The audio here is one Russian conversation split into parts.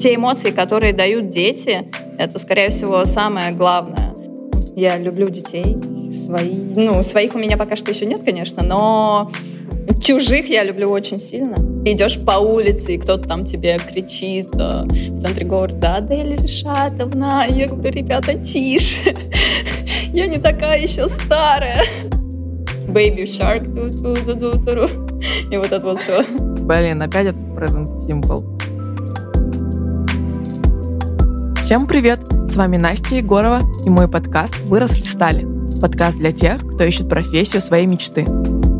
те эмоции, которые дают дети, это, скорее всего, самое главное. Я люблю детей. Свои, ну, своих у меня пока что еще нет, конечно, но чужих я люблю очень сильно. Идешь по улице, и кто-то там тебе кричит э, в центре города, «Адель Решатовна!» Я говорю, ребята, тише, я не такая еще старая. Baby Shark, и вот это вот все. Блин, опять этот Present Simple. Всем привет! С вами Настя Егорова и мой подкаст «Выросли стали». Подкаст для тех, кто ищет профессию своей мечты.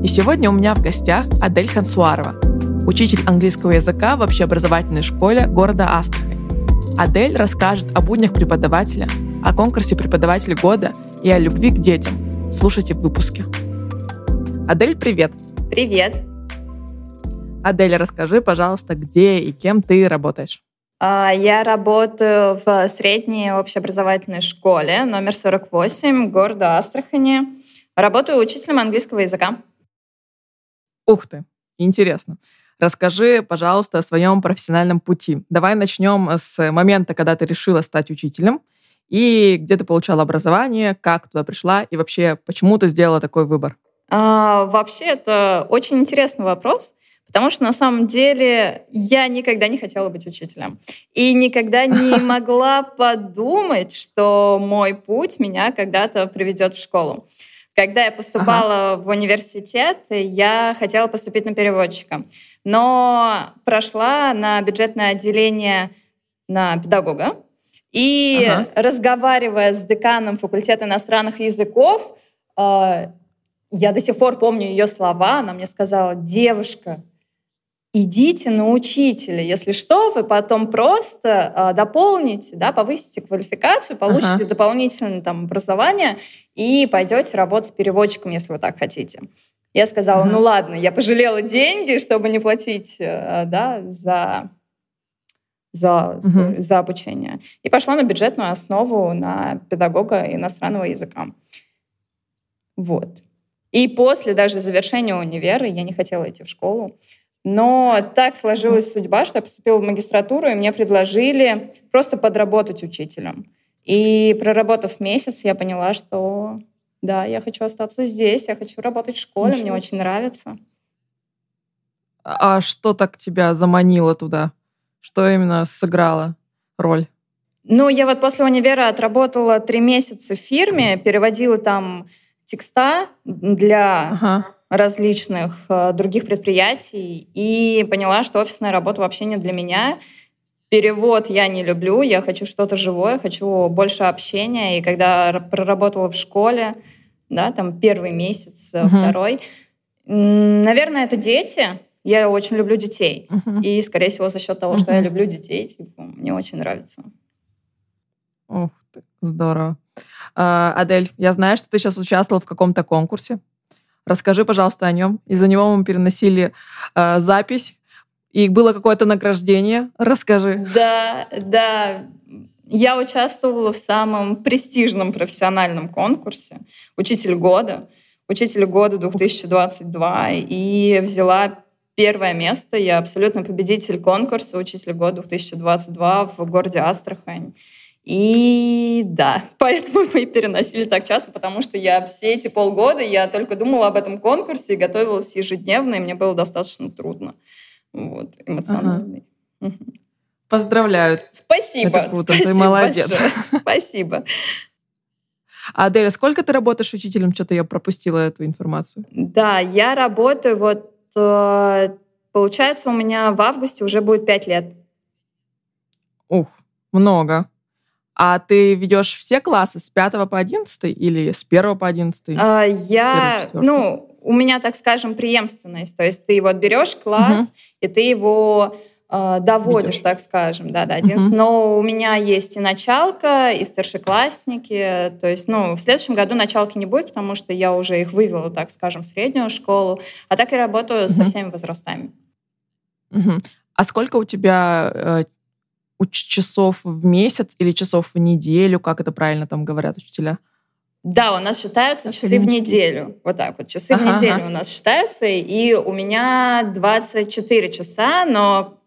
И сегодня у меня в гостях Адель Хансуарова, учитель английского языка в общеобразовательной школе города Астрахань. Адель расскажет о буднях преподавателя, о конкурсе «Преподаватель года» и о любви к детям. Слушайте в выпуске. Адель, привет! Привет! Адель, расскажи, пожалуйста, где и кем ты работаешь? А, я работаю в средней общеобразовательной школе номер 48 города Астрахани. Работаю учителем английского языка. Ух ты, интересно. Расскажи, пожалуйста, о своем профессиональном пути. Давай начнем с момента, когда ты решила стать учителем, и где ты получала образование, как туда пришла, и вообще, почему ты сделала такой выбор? А, вообще, это очень интересный вопрос. Потому что на самом деле я никогда не хотела быть учителем. И никогда не могла подумать, что мой путь меня когда-то приведет в школу. Когда я поступала ага. в университет, я хотела поступить на переводчика. Но прошла на бюджетное отделение на педагога. И ага. разговаривая с деканом факультета иностранных языков, э, я до сих пор помню ее слова. Она мне сказала, девушка, идите на учителя. Если что, вы потом просто э, дополните, да, повысите квалификацию, получите ага. дополнительное там, образование и пойдете работать с переводчиком, если вы так хотите. Я сказала, ага. ну ладно, я пожалела деньги, чтобы не платить э, да, за, за, угу. за обучение. И пошла на бюджетную основу на педагога иностранного языка. Вот. И после даже завершения универа я не хотела идти в школу. Но так сложилась судьба, что я поступила в магистратуру, и мне предложили просто подработать учителем. И проработав месяц, я поняла, что да, я хочу остаться здесь, я хочу работать в школе, Ничего. мне очень нравится. А что так тебя заманило туда? Что именно сыграло роль? Ну, я вот после универа отработала три месяца в фирме, переводила там текста для ага различных э, других предприятий и поняла, что офисная работа вообще не для меня. Перевод я не люблю, я хочу что-то живое, хочу больше общения. И когда проработала в школе, да, там первый месяц, uh-huh. второй, наверное, это дети. Я очень люблю детей. Uh-huh. И, скорее всего, за счет того, uh-huh. что я люблю детей, типа, мне очень нравится. Ух ты, здорово. А, Адель, я знаю, что ты сейчас участвовала в каком-то конкурсе. Расскажи, пожалуйста, о нем. Из-за него мы переносили э, запись, и было какое-то награждение. Расскажи. Да, да. Я участвовала в самом престижном профессиональном конкурсе «Учитель года», «Учитель года 2022», и взяла первое место. Я абсолютно победитель конкурса «Учитель года 2022» в городе Астрахань. И да, поэтому мы переносили так часто, потому что я все эти полгода, я только думала об этом конкурсе и готовилась ежедневно, и мне было достаточно трудно. Вот, эмоционально. Ага. Поздравляю. Спасибо. Это круто, Спасибо ты молодец. Большое. Спасибо. А, Аделя, сколько ты работаешь учителем? Что-то я пропустила эту информацию. Да, я работаю вот, э, получается, у меня в августе уже будет пять лет. Ух, много. А ты ведешь все классы с 5 по 11 или с 1 по 11? А, я, ну, у меня, так скажем, преемственность. То есть ты вот берешь класс, угу. и ты его э, доводишь, Ведешь. так скажем, да, да, 11. Угу. Но у меня есть и началка, и старшеклассники. То есть, ну, в следующем году началки не будет, потому что я уже их вывела, так скажем, в среднюю школу. А так я работаю угу. со всеми возрастами. Угу. А сколько у тебя э, часов в месяц или часов в неделю, как это правильно там говорят учителя? Да, у нас считаются часы в неделю. Вот так вот. Часы ага, в неделю у нас считаются. И у меня 24 часа, но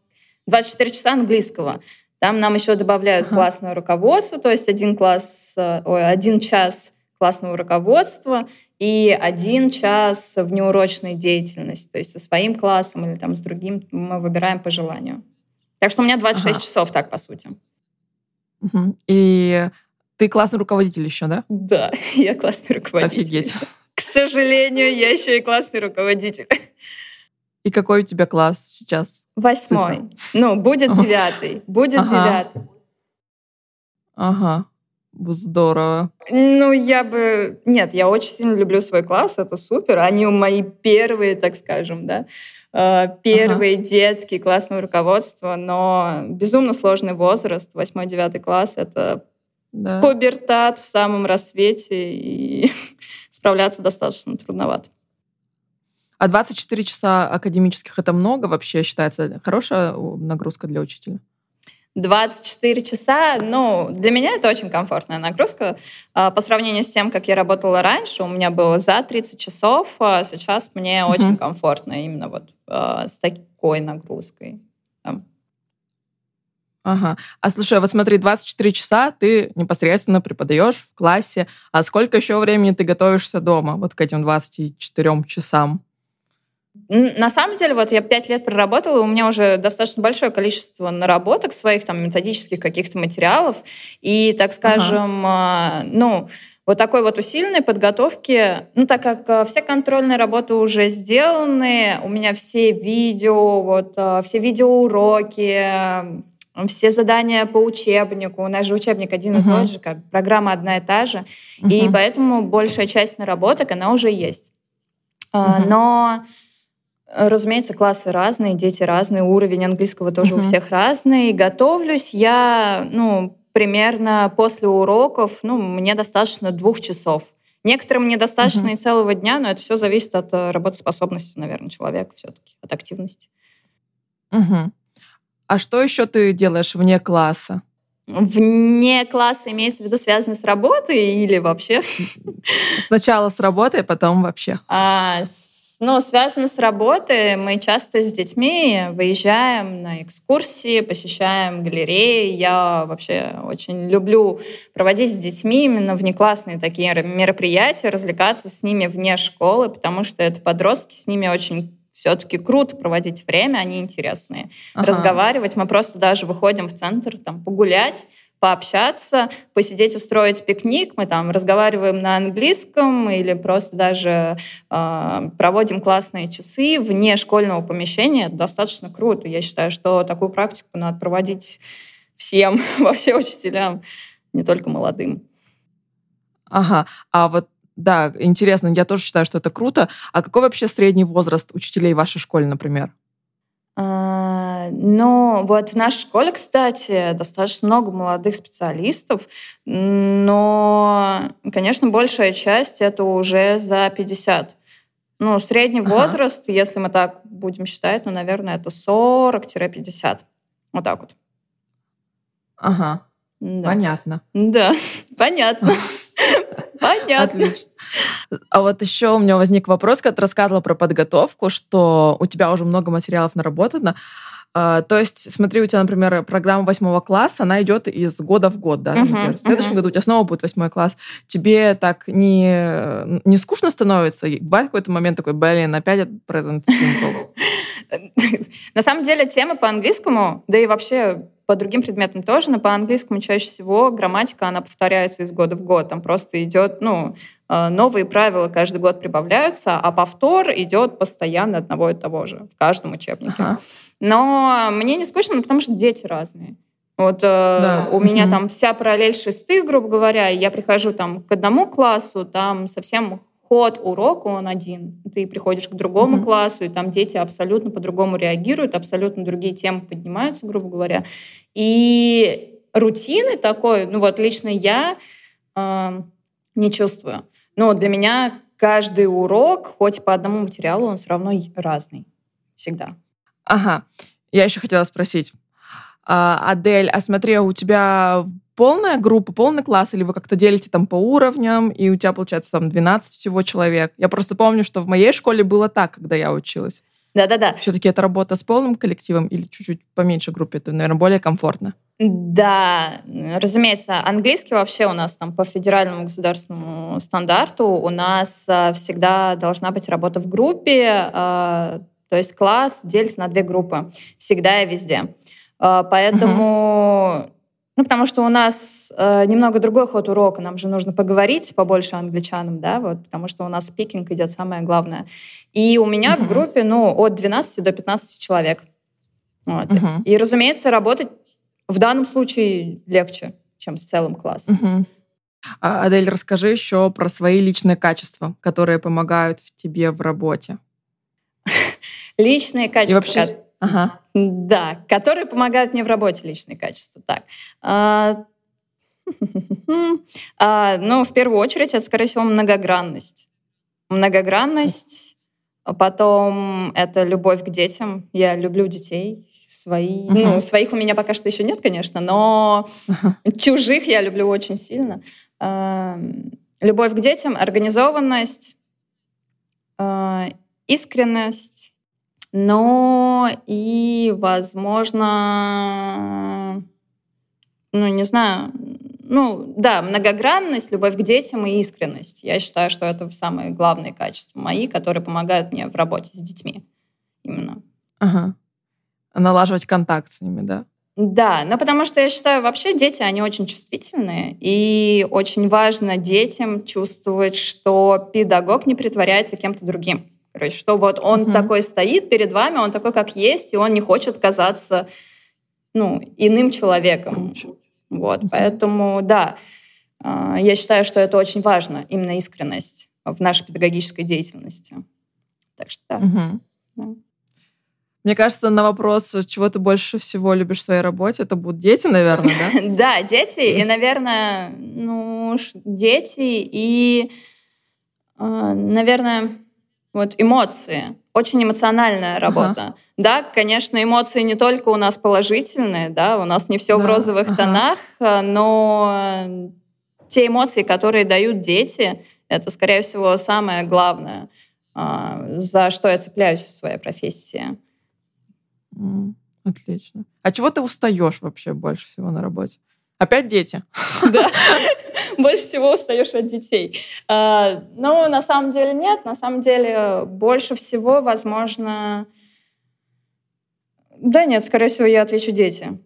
24 часа английского. Там нам еще добавляют ага. классное руководство, то есть один класс, э, ой, один час классного руководства и один час внеурочной деятельности, то есть со своим классом или там с другим мы выбираем по желанию. Так что у меня 26 ага. часов так, по сути. Угу. И ты классный руководитель еще, да? Да, я классный руководитель. Офигеть. К сожалению, я еще и классный руководитель. И какой у тебя класс сейчас? Восьмой. Цифра? Ну, будет девятый. Будет ага. девятый. Ага. Здорово. Ну, я бы... Нет, я очень сильно люблю свой класс, это супер. Они мои первые, так скажем, да, э, первые ага. детки классного руководства, но безумно сложный возраст, восьмой-девятый класс, это да. пубертат в самом рассвете, и справляться достаточно трудновато. А 24 часа академических это много вообще считается хорошая нагрузка для учителя? 24 часа, ну, для меня это очень комфортная нагрузка. А, по сравнению с тем, как я работала раньше, у меня было за 30 часов, а сейчас мне uh-huh. очень комфортно именно вот а, с такой нагрузкой. Ага. А слушай, вот смотри, 24 часа ты непосредственно преподаешь в классе, а сколько еще времени ты готовишься дома вот к этим 24 часам? На самом деле, вот я пять лет проработала, у меня уже достаточно большое количество наработок своих, там, методических каких-то материалов. И, так скажем, ага. ну, вот такой вот усиленной подготовки, ну, так как а, все контрольные работы уже сделаны, у меня все видео, вот, а, все видеоуроки, все задания по учебнику. У нас же учебник один uh-huh. и тот же, как программа одна и та же. Uh-huh. И поэтому большая часть наработок, она уже есть. Uh-huh. Но, разумеется, классы разные, дети разные, уровень английского тоже uh-huh. у всех разный. Готовлюсь я, ну, примерно после уроков, ну, мне достаточно двух часов. Некоторым недостаточно uh-huh. и целого дня, но это все зависит от э, работоспособности, наверное, человека все-таки, от активности. Угу. А что еще ты делаешь вне класса? Вне класса имеется в виду связано с работой или вообще? Сначала с работой, потом вообще. А, ну, связано с работой. Мы часто с детьми выезжаем на экскурсии, посещаем галереи. Я вообще очень люблю проводить с детьми именно внеклассные такие мероприятия, развлекаться с ними вне школы, потому что это подростки, с ними очень все-таки круто проводить время, они интересные. Ага. Разговаривать, мы просто даже выходим в центр там погулять, пообщаться, посидеть, устроить пикник, мы там разговариваем на английском или просто даже э, проводим классные часы вне школьного помещения. Это достаточно круто. Я считаю, что такую практику надо проводить всем, вообще учителям, не только молодым. Ага. А вот да, интересно, я тоже считаю, что это круто. А какой вообще средний возраст учителей в вашей школе, например? А, ну, вот в нашей школе, кстати, достаточно много молодых специалистов, но, конечно, большая часть это уже за 50. Ну, средний ага. возраст, если мы так будем считать, ну, наверное, это 40-50. Вот так вот. Ага. Да. Понятно. Да, понятно. Понятно. Отлично. А вот еще у меня возник вопрос, когда ты рассказывала про подготовку, что у тебя уже много материалов наработано. А, то есть, смотри, у тебя, например, программа восьмого класса, она идет из года в год, да? Например, uh-huh, в следующем uh-huh. году у тебя снова будет восьмой класс. Тебе так не, не скучно становится? Бывает какой-то момент такой, блин, опять present simple? На самом деле, темы по английскому, да и вообще по другим предметам тоже, но по английскому чаще всего грамматика, она повторяется из года в год. Там просто идет, ну, новые правила каждый год прибавляются, а повтор идет постоянно одного и того же в каждом учебнике. Ага. Но мне не скучно, потому что дети разные. Вот э, да. у меня там вся параллель шестых, грубо говоря, и я прихожу там к одному классу, там совсем ход урока, он один. Ты приходишь к другому mm-hmm. классу, и там дети абсолютно по-другому реагируют, абсолютно другие темы поднимаются, грубо говоря. И рутины такой, ну вот лично я э, не чувствую. Но для меня каждый урок, хоть по одному материалу, он все равно разный. Всегда. Ага. Я еще хотела спросить. А, Адель, а смотри, у тебя полная группа, полный класс, или вы как-то делите там по уровням, и у тебя, получается, там 12 всего человек? Я просто помню, что в моей школе было так, когда я училась. Да-да-да. Все-таки это работа с полным коллективом или чуть-чуть поменьше группе? Это, наверное, более комфортно. Да, разумеется, английский вообще у нас там по федеральному государственному стандарту у нас а, всегда должна быть работа в группе, а, то есть класс делится на две группы, всегда и везде. А, поэтому. Ну потому что у нас немного другой ход урока, нам же нужно поговорить побольше англичанам, да, вот, потому что у нас спикинг идет самое главное. И у меня угу. в группе, ну, от 12 до 15 человек. Вот. Угу. И, разумеется, работать в данном случае легче, чем с целым классом. А, Адель, расскажи еще про свои личные качества, которые помогают тебе в работе. Личные качества. вообще... Ага. Да, которые помогают мне в работе, личные качества. Так. А, а, ну, в первую очередь, это, скорее всего, многогранность. Многогранность, а потом это любовь к детям. Я люблю детей, Свои, uh-huh. ну, своих у меня пока что еще нет, конечно, но uh-huh. чужих я люблю очень сильно. Э, любовь к детям, организованность, искренность, но и, возможно, ну, не знаю, ну, да, многогранность, любовь к детям и искренность. Я считаю, что это самые главные качества мои, которые помогают мне в работе с детьми именно. Ага налаживать контакт с ними, да? Да, ну потому что я считаю, вообще дети, они очень чувствительные, и очень важно детям чувствовать, что педагог не притворяется кем-то другим. Короче, что вот он угу. такой стоит перед вами, он такой, как есть, и он не хочет казаться ну, иным человеком. Вот, поэтому, да, а, я считаю, что это очень важно, именно искренность в нашей педагогической деятельности. Так что да. Угу. да. Мне кажется, на вопрос, чего ты больше всего любишь в своей работе, это будут дети, наверное, да? Да, дети. И, наверное, ну, дети и, а, наверное, вот эмоции. Очень эмоциональная работа. Да, конечно, эмоции не только у нас положительные, да, у нас не все в розовых тонах, а, но те эмоции, которые дают дети, это, скорее всего, самое главное, а, за что я цепляюсь в своей профессии. Отлично. А чего ты устаешь вообще больше всего на работе? Опять дети? Да. Больше всего устаешь от детей. А, ну, на самом деле нет. На самом деле больше всего, возможно... Да нет, скорее всего, я отвечу дети.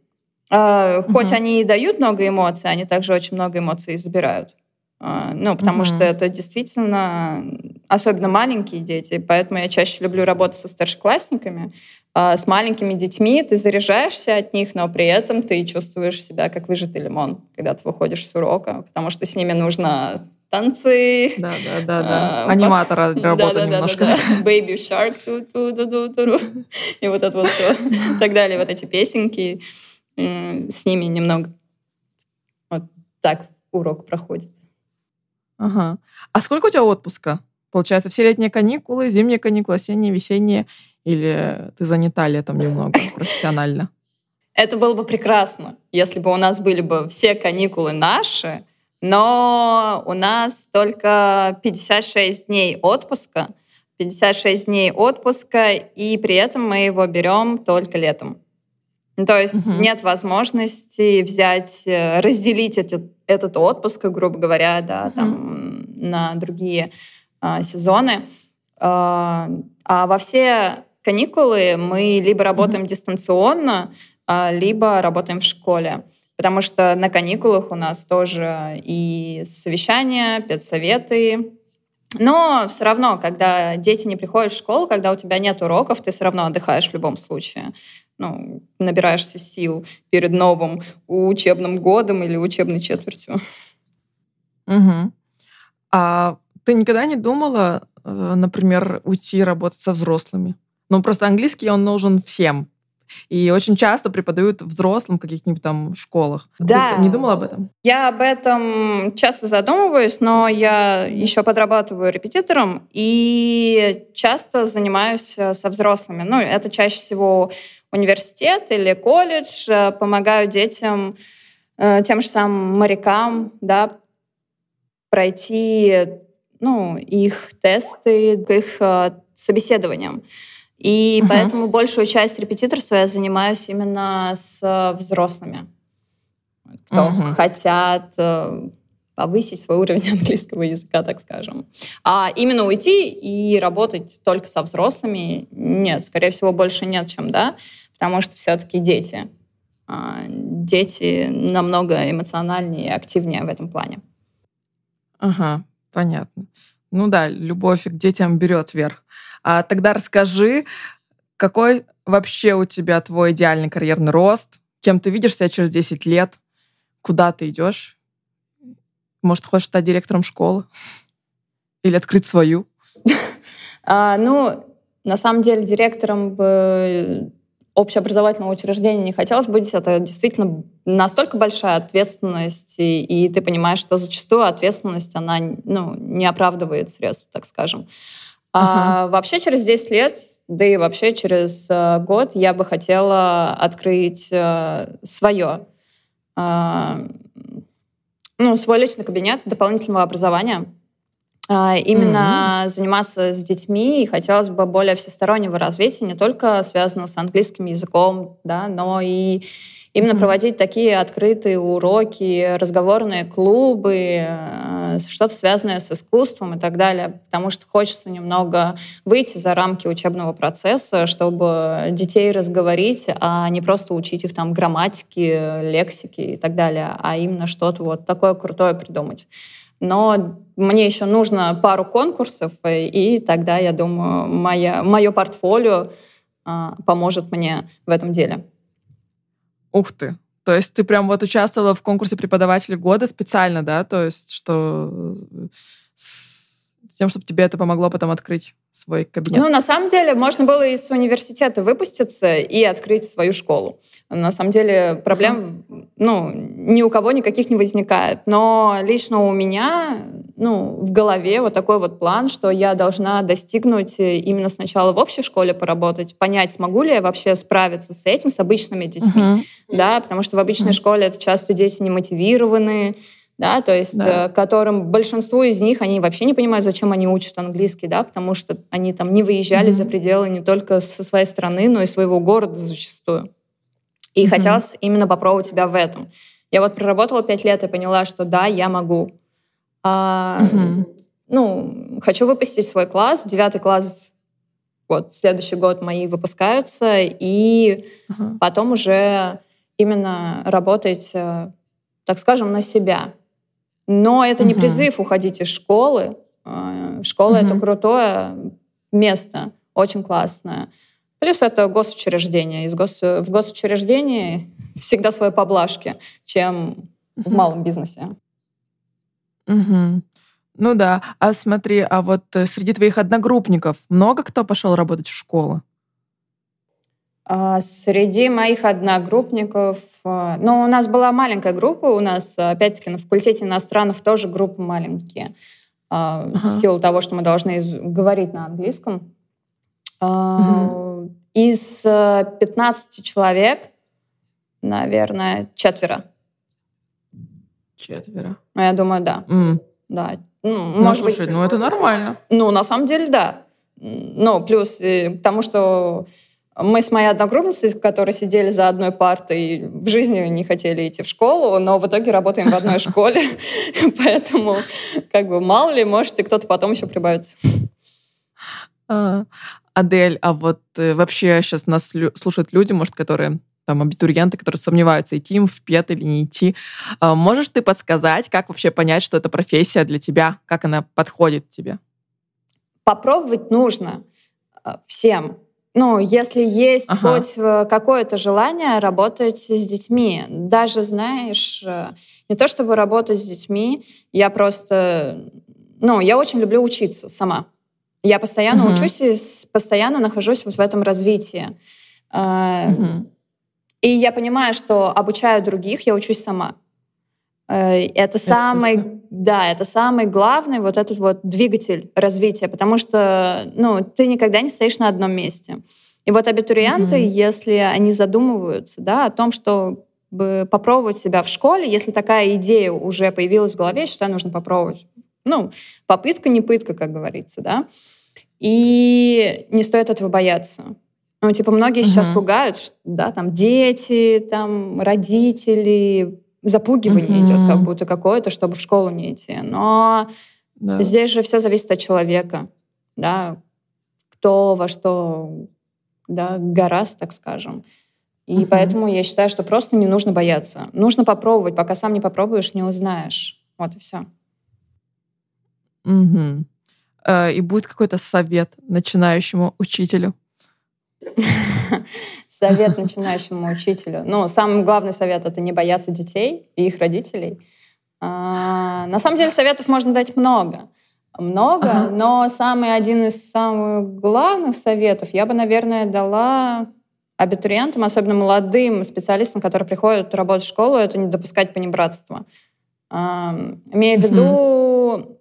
А, хоть они и дают много эмоций, они также очень много эмоций забирают. А, ну, потому что это действительно особенно маленькие дети, поэтому я чаще люблю работать со старшеклассниками, с маленькими детьми, ты заряжаешься от них, но при этом ты чувствуешь себя как выжатый лимон, когда ты выходишь с урока, потому что с ними нужно танцы. Да, да, да, да. А, Аниматора да, да, немножко. Да, да, да. Baby Shark. Ту -ту -ту -ту -ту -ту. И вот это вот все. И так далее. Вот эти песенки. С ними немного вот так урок проходит. Ага. А сколько у тебя отпуска? Получается, все летние каникулы, зимние каникулы, осенние, весенние или ты занята летом немного профессионально? Это было бы прекрасно, если бы у нас были бы все каникулы наши, но у нас только 56 дней отпуска, 56 дней отпуска, и при этом мы его берем только летом. То есть угу. нет возможности взять, э, разделить этот, этот отпуск, грубо говоря, да, угу. там, на другие а, сезоны. А, а во все каникулы мы либо работаем mm-hmm. дистанционно, а, либо работаем в школе. Потому что на каникулах у нас тоже и совещания, педсоветы. Но все равно, когда дети не приходят в школу, когда у тебя нет уроков, ты все равно отдыхаешь в любом случае. Ну, набираешься сил перед новым учебным годом или учебной четвертью. Угу. А ты никогда не думала, э, например, уйти работать со взрослыми? Ну, просто английский, он нужен всем. И очень часто преподают взрослым в каких-нибудь там школах. Да. Ты не думала об этом? Я об этом часто задумываюсь, но я еще подрабатываю репетитором и часто занимаюсь э, со взрослыми. Ну, это чаще всего университет или колледж. Э, помогаю детям, э, тем же самым морякам, да, пройти ну, их тесты к их собеседованиям. И угу. поэтому большую часть репетиторства я занимаюсь именно с взрослыми, кто угу. хотят э, повысить свой уровень английского языка, так скажем. А именно уйти и работать только со взрослыми, нет, скорее всего, больше нет, чем да, потому что все-таки дети. А, дети намного эмоциональнее и активнее в этом плане. Ага, понятно. Ну да, любовь к детям берет вверх. А тогда расскажи, какой вообще у тебя твой идеальный карьерный рост? Кем ты видишь себя через 10 лет? Куда ты идешь? Может, хочешь стать директором школы? Или открыть свою? А, ну, на самом деле, директором общеобразовательного учреждения не хотелось быть, это действительно настолько большая ответственность, и, и ты понимаешь, что зачастую ответственность, она ну, не оправдывает средств, так скажем. А вообще через 10 лет, да и вообще через uh, год я бы хотела открыть uh, свое, uh, ну, свой личный кабинет дополнительного образования, а, именно mm-hmm. заниматься с детьми, и хотелось бы более всестороннего развития, не только связанного с английским языком, да, но и именно mm-hmm. проводить такие открытые уроки, разговорные клубы, э, что-то связанное с искусством и так далее, потому что хочется немного выйти за рамки учебного процесса, чтобы детей разговорить, а не просто учить их там грамматике, лексике и так далее, а именно что-то вот такое крутое придумать но мне еще нужно пару конкурсов, и тогда, я думаю, моя, мое портфолио а, поможет мне в этом деле. Ух ты! То есть ты прям вот участвовала в конкурсе преподавателя года специально, да? То есть что с тем, чтобы тебе это помогло потом открыть свой кабинет? Ну, на самом деле, можно было из университета выпуститься и открыть свою школу. На самом деле, проблем ну, ни у кого никаких не возникает. Но лично у меня ну, в голове вот такой вот план, что я должна достигнуть именно сначала в общей школе поработать, понять, смогу ли я вообще справиться с этим, с обычными детьми. Uh-huh. Да, потому что в обычной uh-huh. школе это часто дети немотивированные, да, то есть да. Э, которым большинство из них, они вообще не понимают, зачем они учат английский, да, потому что они там не выезжали mm-hmm. за пределы не только со своей страны, но и своего города зачастую. И mm-hmm. хотелось именно попробовать себя в этом. Я вот проработала пять лет и поняла, что да, я могу. А. Ну, хочу выпустить свой класс. Девятый класс, вот, следующий год мои выпускаются, и mm-hmm. потом уже именно работать, э, так скажем, на себя. Но это не призыв уходить из школы. А, школа — это крутое место, очень классное. Плюс это госучреждение. Из гос... В госучреждении всегда свои поблажки, чем в малом бизнесе. Угу. Ну да. А смотри, а вот э, среди твоих одногруппников много кто пошел работать в школу? А, среди моих одногруппников, а, ну, у нас была маленькая группа, у нас, опять-таки, на факультете иностранных тоже группы маленькие, ага. в силу того, что мы должны говорить на английском. Угу. Из 15 человек, наверное, четверо. Четверо. Ну, я думаю, да. Mm. Да. Ну, ну может слушай, быть, ну это нормально. Ну, на самом деле, да. Ну, плюс к тому, что мы с моей одногруппницей, которые сидели за одной партой, в жизни не хотели идти в школу, но в итоге работаем в одной школе. Поэтому, как бы, мало ли, может, и кто-то потом еще прибавится. А, Адель, а вот э, вообще сейчас нас слушают люди, может, которые там абитуриенты, которые сомневаются, идти им в ПЕТ или не идти. А, можешь ты подсказать, как вообще понять, что это профессия для тебя, как она подходит тебе? Попробовать нужно а, всем ну, если есть ага. хоть э, какое-то желание работать с детьми, даже, знаешь, э, не то чтобы работать с детьми, я просто, ну, я очень люблю учиться сама. Я постоянно угу. учусь и постоянно нахожусь вот в этом развитии. Угу. И я понимаю, что обучаю других, я учусь сама. Это, это самый, точно. да, это самый главный вот этот вот двигатель развития, потому что, ну, ты никогда не стоишь на одном месте. И вот абитуриенты, mm-hmm. если они задумываются, да, о том, что попробовать себя в школе, если такая идея уже появилась в голове, я считаю, нужно попробовать. Ну, попытка не пытка, как говорится, да. И не стоит этого бояться. Ну, типа, многие угу. сейчас пугают, что, да, там дети, там родители, запугивание угу. идет как будто какое-то, чтобы в школу не идти. Но да. здесь же все зависит от человека, да, кто во что, да, гораст, так скажем. И угу. поэтому я считаю, что просто не нужно бояться. Нужно попробовать, пока сам не попробуешь, не узнаешь. Вот и все. Угу. И будет какой-то совет начинающему учителю? Совет начинающему учителю. Ну, самый главный совет — это не бояться детей и их родителей. А, на самом деле советов можно дать много. Много, ага. но самый один из самых главных советов я бы, наверное, дала абитуриентам, особенно молодым специалистам, которые приходят работать в школу, это не допускать понебратства. Имея в виду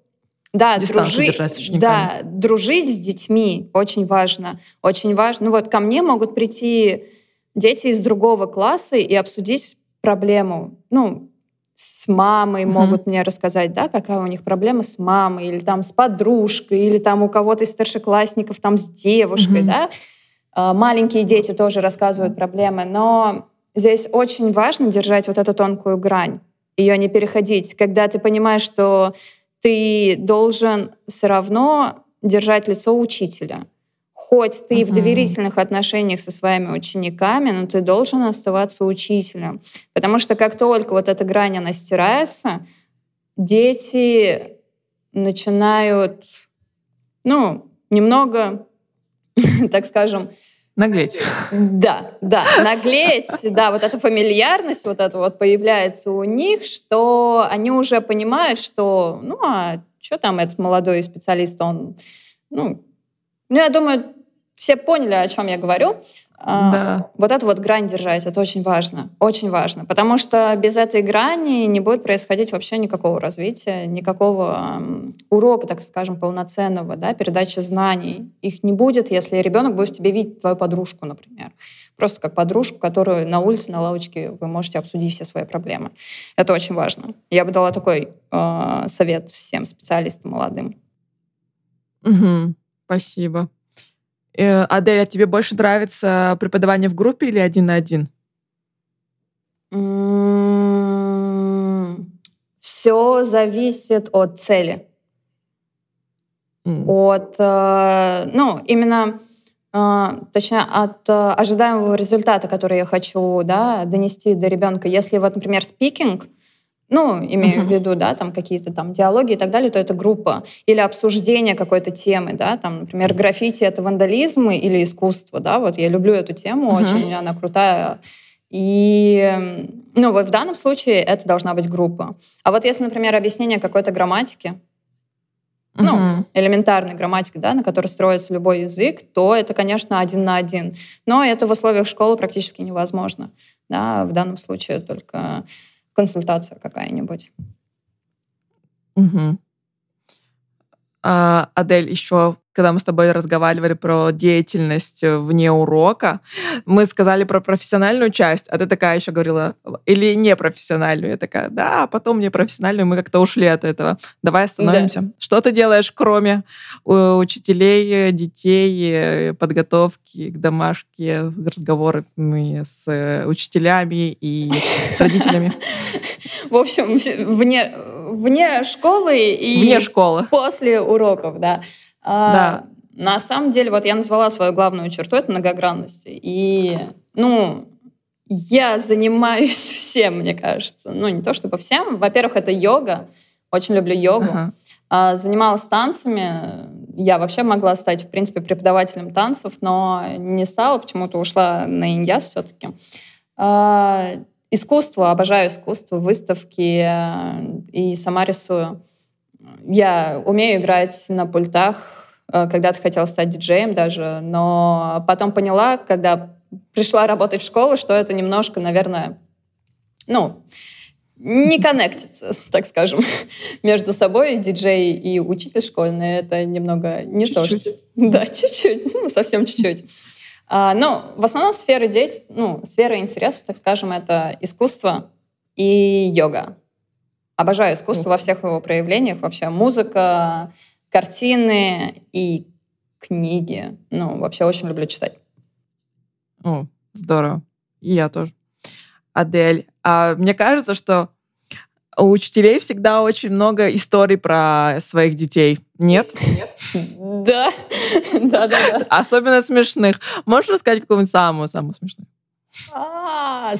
да, дружи... да, дружить с детьми очень важно. Очень важно. Ну вот ко мне могут прийти дети из другого класса и обсудить проблему. Ну, с мамой mm-hmm. могут мне рассказать, да, какая у них проблема с мамой, или там с подружкой, или там у кого-то из старшеклассников там с девушкой, mm-hmm. да. А, маленькие дети тоже рассказывают проблемы, но здесь очень важно держать вот эту тонкую грань, ее не переходить. Когда ты понимаешь, что ты должен все равно держать лицо учителя. Хоть ты uh-huh. в доверительных отношениях со своими учениками, но ты должен оставаться учителем. Потому что как только вот эта грань, она стирается, дети начинают, ну, немного, так скажем, Наглеть. Да, да, наглеть, да, вот эта фамильярность вот эта вот появляется у них, что они уже понимают, что, ну, а что там этот молодой специалист, он, ну, ну, я думаю, все поняли, о чем я говорю. А, да. Вот эту вот грань держать, это очень важно, очень важно, потому что без этой грани не будет происходить вообще никакого развития, никакого урока, так скажем, полноценного, да, передачи знаний. Их не будет, если ребенок будет в тебе видеть твою подружку, например. Просто как подружку, которую на улице, на лавочке вы можете обсудить все свои проблемы. Это очень важно. Я бы дала такой э, совет всем специалистам молодым. Угу. Спасибо. Э, Адель, а тебе больше нравится преподавание в группе или один на один? Все зависит от цели. Mm. От, э, ну, именно, э, точнее, от ожидаемого результата, который я хочу да, донести до ребенка. Если вот, например, спикинг, ну, имею uh-huh. в виду, да, там какие-то там диалоги и так далее, то это группа. Или обсуждение какой-то темы, да, там, например, граффити — это вандализм или искусство, да, вот я люблю эту тему, uh-huh. очень она крутая. И, ну, вот в данном случае это должна быть группа. А вот если, например, объяснение какой-то грамматики, uh-huh. ну, элементарной грамматики, да, на которой строится любой язык, то это, конечно, один на один. Но это в условиях школы практически невозможно. Да, в данном случае только консультация какая-нибудь. Угу. А, Адель, еще когда мы с тобой разговаривали про деятельность э, вне урока, мы сказали про профессиональную часть, а ты такая еще говорила, или непрофессиональную. Я такая, да, а потом непрофессиональную, мы как-то ушли от этого. Давай остановимся. Да. Что ты делаешь, кроме э, учителей, детей, э, подготовки к домашке, разговоров с учителями и родителями? В общем, вне, вне школы и вне школы. после уроков, да. А, да. На самом деле, вот я назвала свою главную черту — это многогранность. И, ну, я занимаюсь всем, мне кажется. Ну, не то чтобы всем. Во-первых, это йога. Очень люблю йогу. Ага. А, занималась танцами. Я вообще могла стать, в принципе, преподавателем танцев, но не стала, почему-то ушла на иньяс все-таки. А, искусство, обожаю искусство, выставки э, и сама рисую. Я умею играть на пультах, когда-то хотела стать диджеем даже, но потом поняла, когда пришла работать в школу, что это немножко, наверное, ну, не коннектится, так скажем, между собой диджей и учитель школьный. Это немного не чуть-чуть. то, что... Да, чуть-чуть, ну, совсем чуть-чуть. А, но в основном сферы деятельности, ну, сфера интересов, так скажем, это искусство и йога. Обожаю искусство во всех его проявлениях. Вообще музыка, картины и книги. Ну, вообще очень люблю читать. О, здорово. И я тоже. Адель, а мне кажется, что у учителей всегда очень много историй про своих детей. Нет? Нет. Да. Да, да, да. Особенно смешных. Можешь рассказать какую-нибудь самую-самую смешную?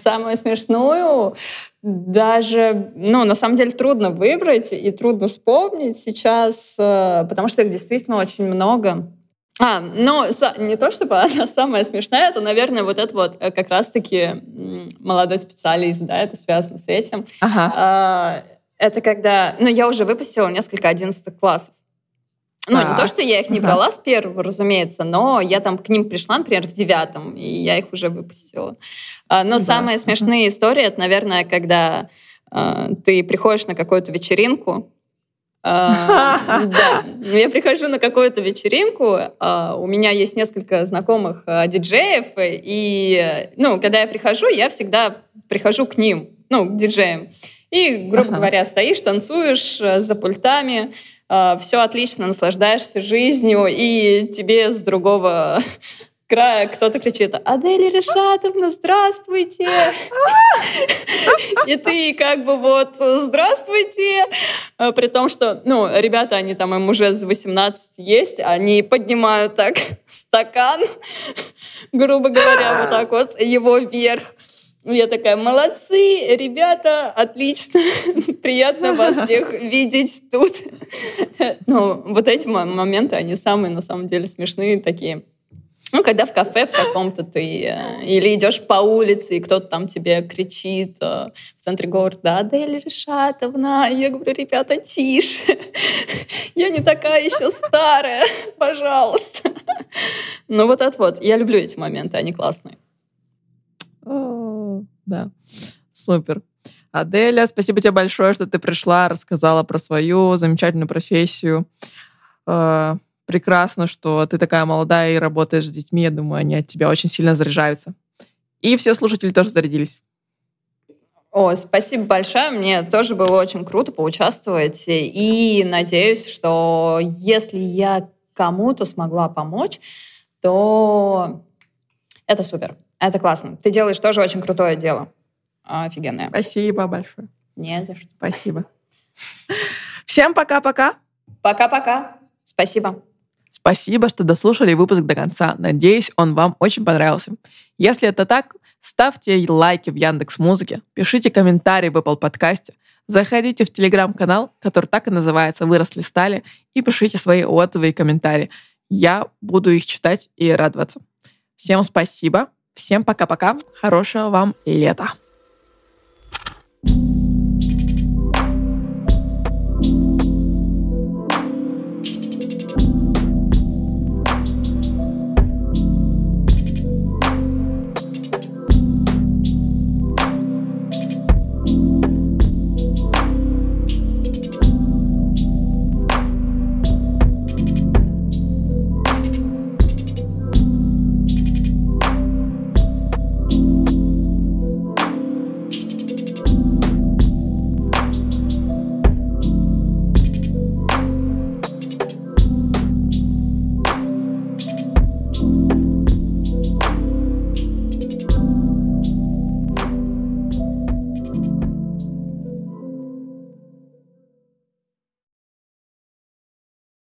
Самую смешную даже, ну, на самом деле трудно выбрать и трудно вспомнить сейчас, э, потому что их действительно очень много. А, ну, не то чтобы она самая смешная, это, наверное, вот это вот э, как раз-таки молодой специалист, да, это связано с этим. Ага. А, это когда, ну, я уже выпустила несколько одиннадцатых классов. Ну, не то, что я их не брала с первого, разумеется, но я там к ним пришла, например, в девятом, и я их уже выпустила. А, но да. самые смешные истории, это, наверное, когда а, ты приходишь на какую-то вечеринку, а, да. Я прихожу на какую-то вечеринку, у меня есть несколько знакомых диджеев, и, ну, когда я прихожу, я всегда прихожу к ним, ну, к диджеям. И, грубо говоря, стоишь, танцуешь за пультами, все отлично, наслаждаешься жизнью, и тебе с другого края кто-то кричит «Адель Решатовна, здравствуйте!» И ты как бы вот «Здравствуйте!» а, При том, что, ну, ребята, они там, им уже за 18 есть, они поднимают так стакан, грубо говоря, вот так вот, его вверх. Я такая, молодцы, ребята, отлично, приятно вас всех видеть тут. Ну, вот эти моменты, они самые, на самом деле, смешные такие. Ну, когда в кафе в каком-то ты э, или идешь по улице, и кто-то там тебе кричит э, в центре города, Адель Решатовна, я говорю, ребята, тише, я не такая еще старая, пожалуйста. Ну, вот это вот, я люблю эти моменты, они классные. Да, супер. Аделя, спасибо тебе большое, что ты пришла, рассказала про свою замечательную профессию. Э, прекрасно, что ты такая молодая и работаешь с детьми. Я думаю, они от тебя очень сильно заряжаются. И все слушатели тоже зарядились. О, спасибо большое. Мне тоже было очень круто поучаствовать. И надеюсь, что если я кому-то смогла помочь, то это супер. Это классно. Ты делаешь тоже очень крутое дело. Офигенное. Спасибо большое. Не за что. Спасибо. Всем пока-пока. Пока-пока. Спасибо. Спасибо, что дослушали выпуск до конца. Надеюсь, он вам очень понравился. Если это так, ставьте лайки в Яндекс Музыке, пишите комментарии в Apple подкасте, заходите в телеграм-канал, который так и называется «Выросли стали», и пишите свои отзывы и комментарии. Я буду их читать и радоваться. Всем спасибо, всем пока-пока, хорошего вам лета.